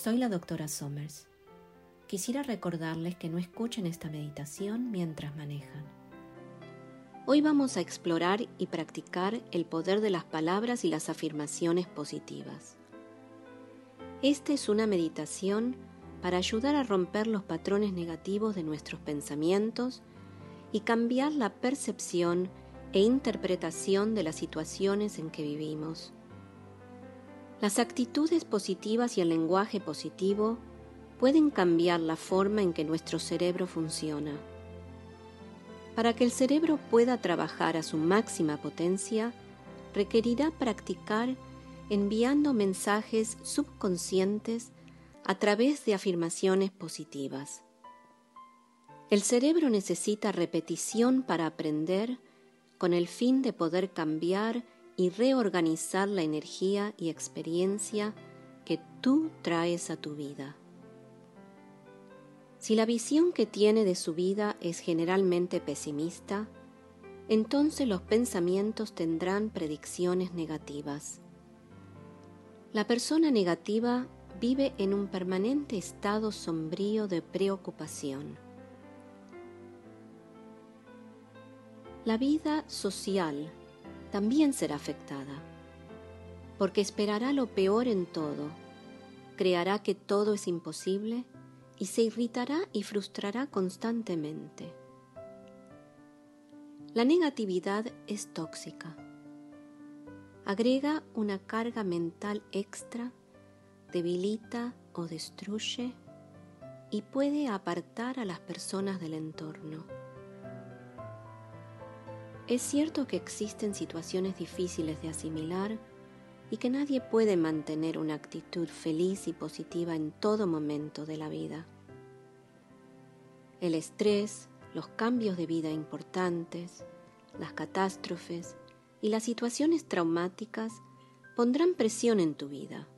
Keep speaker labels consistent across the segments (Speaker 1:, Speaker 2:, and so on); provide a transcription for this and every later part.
Speaker 1: Soy la doctora Somers. Quisiera recordarles que no escuchen esta meditación mientras manejan. Hoy vamos a explorar y practicar el poder de las palabras y las afirmaciones positivas. Esta es una meditación para ayudar a romper los patrones negativos de nuestros pensamientos y cambiar la percepción e interpretación de las situaciones en que vivimos. Las actitudes positivas y el lenguaje positivo pueden cambiar la forma en que nuestro cerebro funciona. Para que el cerebro pueda trabajar a su máxima potencia, requerirá practicar enviando mensajes subconscientes a través de afirmaciones positivas. El cerebro necesita repetición para aprender con el fin de poder cambiar y reorganizar la energía y experiencia que tú traes a tu vida. Si la visión que tiene de su vida es generalmente pesimista, entonces los pensamientos tendrán predicciones negativas. La persona negativa vive en un permanente estado sombrío de preocupación. La vida social también será afectada, porque esperará lo peor en todo, creará que todo es imposible y se irritará y frustrará constantemente. La negatividad es tóxica. Agrega una carga mental extra, debilita o destruye y puede apartar a las personas del entorno. Es cierto que existen situaciones difíciles de asimilar y que nadie puede mantener una actitud feliz y positiva en todo momento de la vida. El estrés, los cambios de vida importantes, las catástrofes y las situaciones traumáticas pondrán presión en tu vida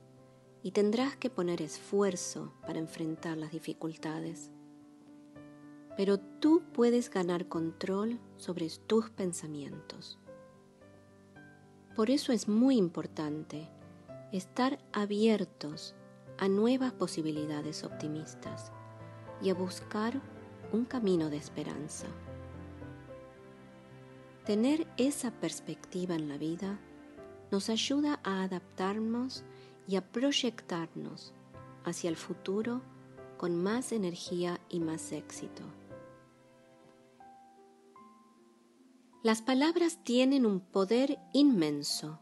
Speaker 1: y tendrás que poner esfuerzo para enfrentar las dificultades pero tú puedes ganar control sobre tus pensamientos. Por eso es muy importante estar abiertos a nuevas posibilidades optimistas y a buscar un camino de esperanza. Tener esa perspectiva en la vida nos ayuda a adaptarnos y a proyectarnos hacia el futuro con más energía y más éxito. Las palabras tienen un poder inmenso.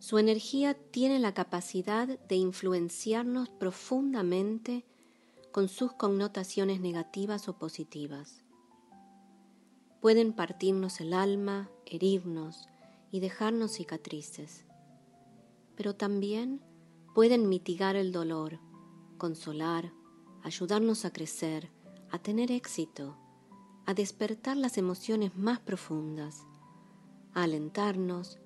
Speaker 1: Su energía tiene la capacidad de influenciarnos profundamente con sus connotaciones negativas o positivas. Pueden partirnos el alma, herirnos y dejarnos cicatrices, pero también pueden mitigar el dolor, consolar, ayudarnos a crecer, a tener éxito a despertar las emociones más profundas, a alentarnos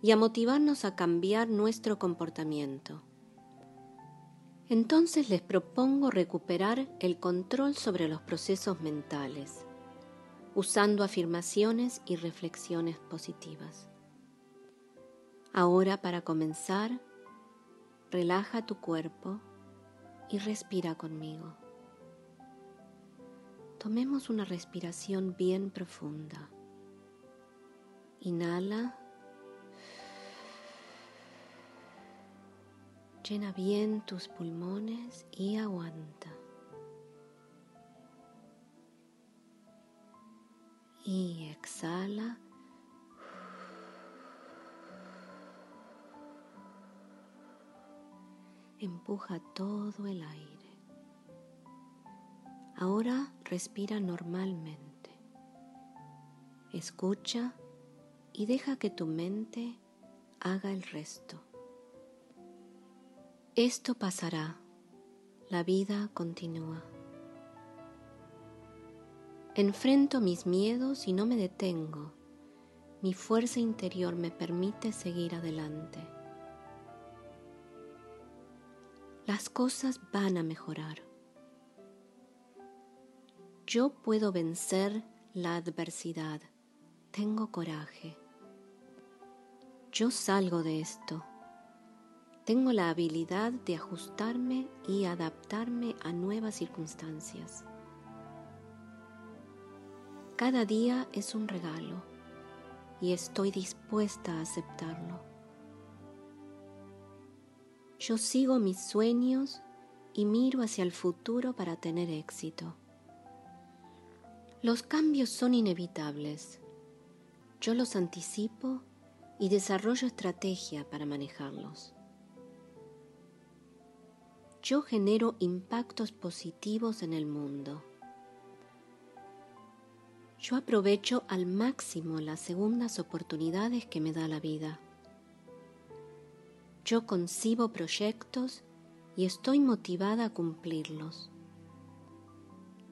Speaker 1: y a motivarnos a cambiar nuestro comportamiento. Entonces les propongo recuperar el control sobre los procesos mentales, usando afirmaciones y reflexiones positivas. Ahora para comenzar, relaja tu cuerpo y respira conmigo. Tomemos una respiración bien profunda. Inhala. Llena bien tus pulmones y aguanta. Y exhala. Empuja todo el aire. Ahora respira normalmente. Escucha y deja que tu mente haga el resto. Esto pasará. La vida continúa. Enfrento mis miedos y no me detengo. Mi fuerza interior me permite seguir adelante. Las cosas van a mejorar yo puedo vencer la adversidad. Tengo coraje. Yo salgo de esto. Tengo la habilidad de ajustarme y adaptarme a nuevas circunstancias. Cada día es un regalo y estoy dispuesta a aceptarlo. Yo sigo mis sueños y miro hacia el futuro para tener éxito. Los cambios son inevitables. Yo los anticipo y desarrollo estrategia para manejarlos. Yo genero impactos positivos en el mundo. Yo aprovecho al máximo las segundas oportunidades que me da la vida. Yo concibo proyectos y estoy motivada a cumplirlos.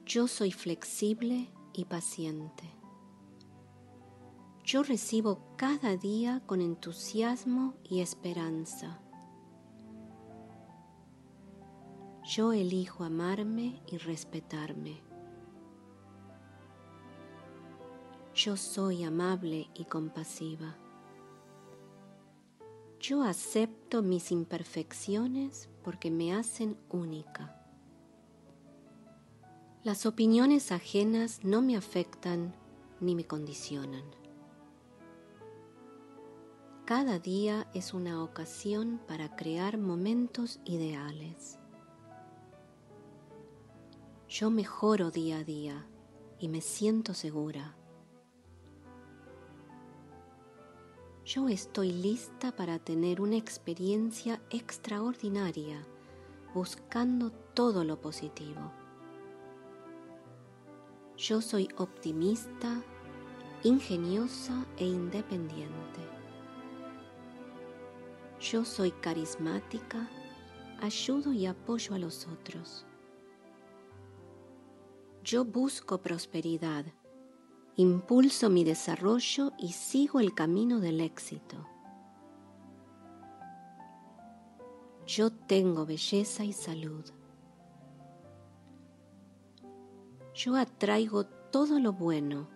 Speaker 1: Yo soy flexible y paciente. Yo recibo cada día con entusiasmo y esperanza. Yo elijo amarme y respetarme. Yo soy amable y compasiva. Yo acepto mis imperfecciones porque me hacen única. Las opiniones ajenas no me afectan ni me condicionan. Cada día es una ocasión para crear momentos ideales. Yo mejoro día a día y me siento segura. yo estoy lista para tener una experiencia extraordinaria, buscando todo lo positivo. Yo soy optimista, ingeniosa e independiente. Yo soy carismática, ayudo y apoyo a los otros. Yo busco prosperidad impulso mi desarrollo y sigo el camino del éxito. Yo tengo belleza y salud. Yo atraigo todo lo bueno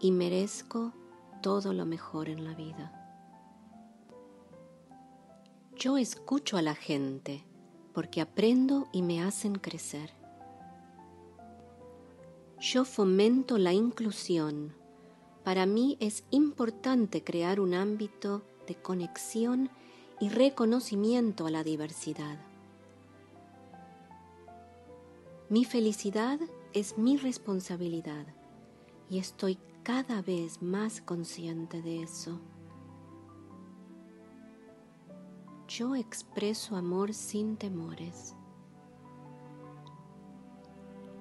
Speaker 1: y merezco todo lo mejor en la vida. Yo escucho a la gente porque aprendo y me hacen crecer. Yo fomento la inclusión. Para mí es importante crear un ámbito de conexión y reconocimiento a la diversidad. Mi felicidad es mi responsabilidad y estoy cada vez más consciente de eso. Yo expreso amor sin temores.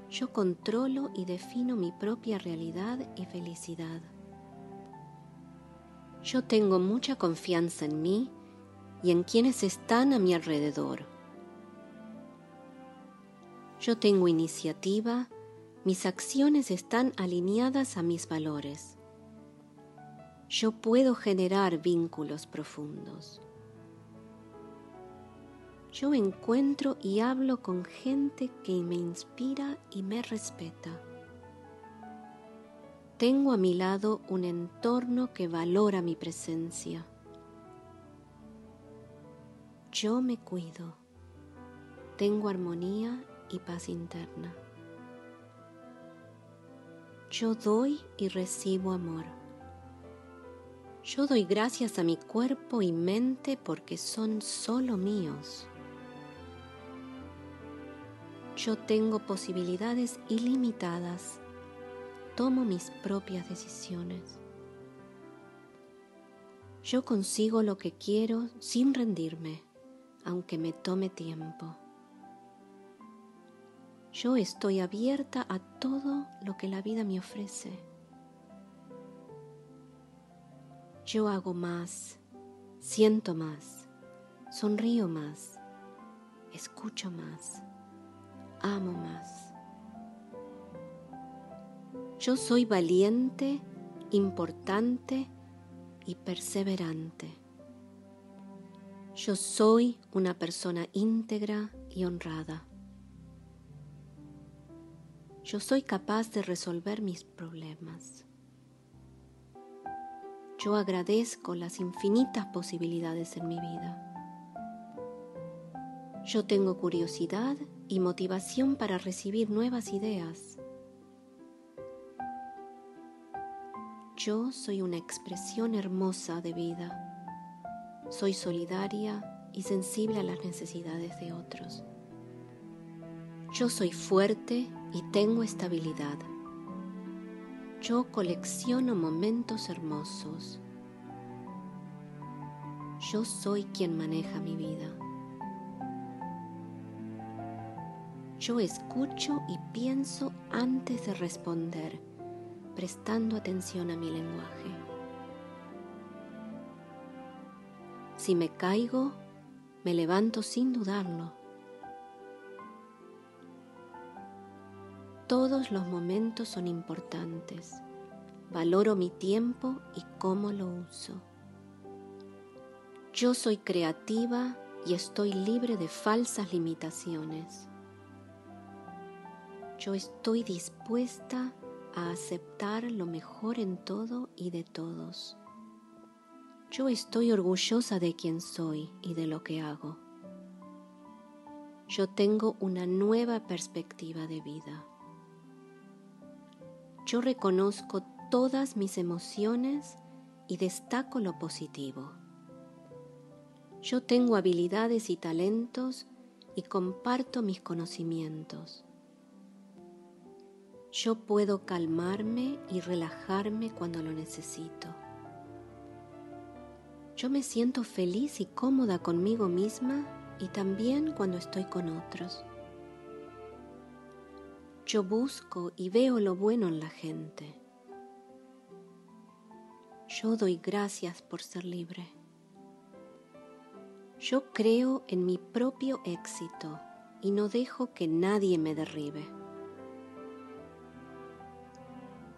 Speaker 1: Yo controlo y defino mi propia realidad y felicidad. Yo tengo mucha confianza en mí y en quienes están a mi alrededor. Yo tengo iniciativa, mis acciones están alineadas a mis valores. Yo puedo generar vínculos profundos yo encuentro y hablo con gente que me inspira y me respeta. Tengo a mi lado un entorno que valora mi presencia. Yo me cuido. Tengo armonía y paz interna. Yo doy y recibo amor. Yo doy gracias a mi cuerpo y mente porque son solo míos. Yo tengo posibilidades ilimitadas. Tomo mis propias decisiones. Yo consigo lo que quiero sin rendirme, aunque me tome tiempo. Yo estoy abierta a todo lo que la vida me ofrece. Yo hago más, siento más, sonrío más, escucho más amo más. Yo soy valiente, importante y perseverante. Yo soy una persona íntegra y honrada. Yo soy capaz de resolver mis problemas. Yo agradezco las infinitas posibilidades en mi vida. Yo tengo curiosidad y motivación para recibir nuevas ideas. Yo soy una expresión hermosa de vida. Soy solidaria y sensible a las necesidades de otros. Yo soy fuerte y tengo estabilidad. Yo colecciono momentos hermosos. Yo soy quien maneja mi vida. Yo escucho y pienso antes de responder, prestando atención a mi lenguaje. Si me caigo, me levanto sin dudarlo. Todos los momentos son importantes. Valoro mi tiempo y cómo lo uso. Yo soy creativa y estoy libre de falsas limitaciones. Yo estoy dispuesta a aceptar lo mejor en todo y de todos. Yo estoy orgullosa de quien soy y de lo que hago. Yo tengo una nueva perspectiva de vida. Yo reconozco todas mis emociones y destaco lo positivo. Yo tengo habilidades y talentos y comparto mis conocimientos. Yo puedo calmarme y relajarme cuando lo necesito. Yo me siento feliz y cómoda conmigo misma y también cuando estoy con otros. Yo busco y veo lo bueno en la gente. Yo doy gracias por ser libre. Yo creo en mi propio éxito y no dejo que nadie me derribe.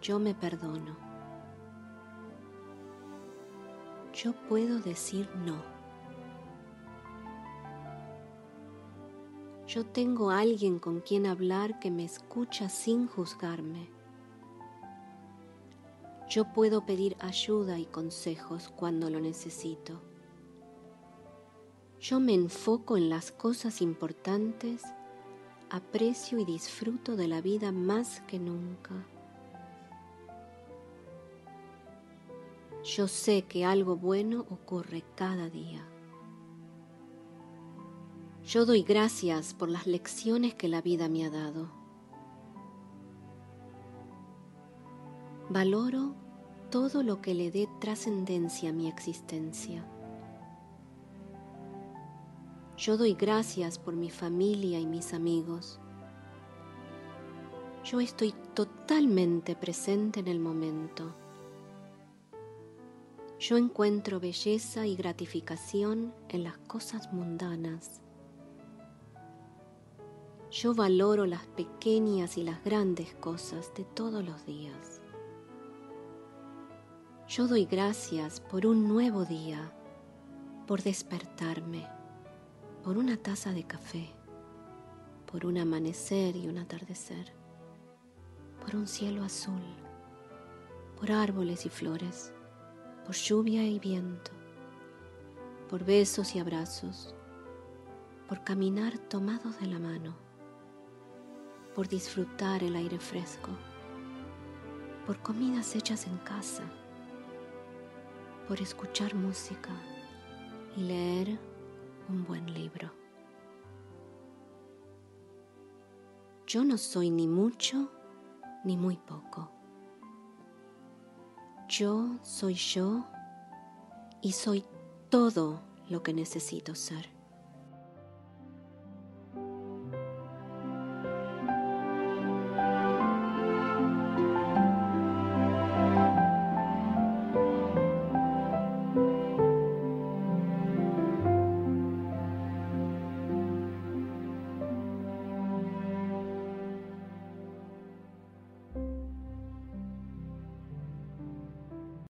Speaker 1: Yo me perdono. Yo puedo decir no. Yo tengo alguien con quien hablar que me escucha sin juzgarme. Yo puedo pedir ayuda y consejos cuando lo necesito. Yo me enfoco en las cosas importantes, aprecio y disfruto de la vida más que nunca. Yo sé que algo bueno ocurre cada día. Yo doy gracias por las lecciones que la vida me ha dado. Valoro todo lo que le dé trascendencia a mi existencia. Yo doy gracias por mi familia y mis amigos. Yo estoy totalmente presente en el momento. Yo encuentro belleza y gratificación en las cosas mundanas. Yo valoro las pequeñas y las grandes cosas de todos los días. Yo doy gracias por un nuevo día, por despertarme, por una taza de café, por un amanecer y un atardecer, por un cielo azul, por árboles y flores, por lluvia y viento, por besos y abrazos, por caminar tomados de la mano por disfrutar el aire fresco, por comidas hechas en casa, por escuchar música y leer un buen libro. Yo no soy ni mucho ni muy poco. Yo soy yo y soy todo lo que necesito ser.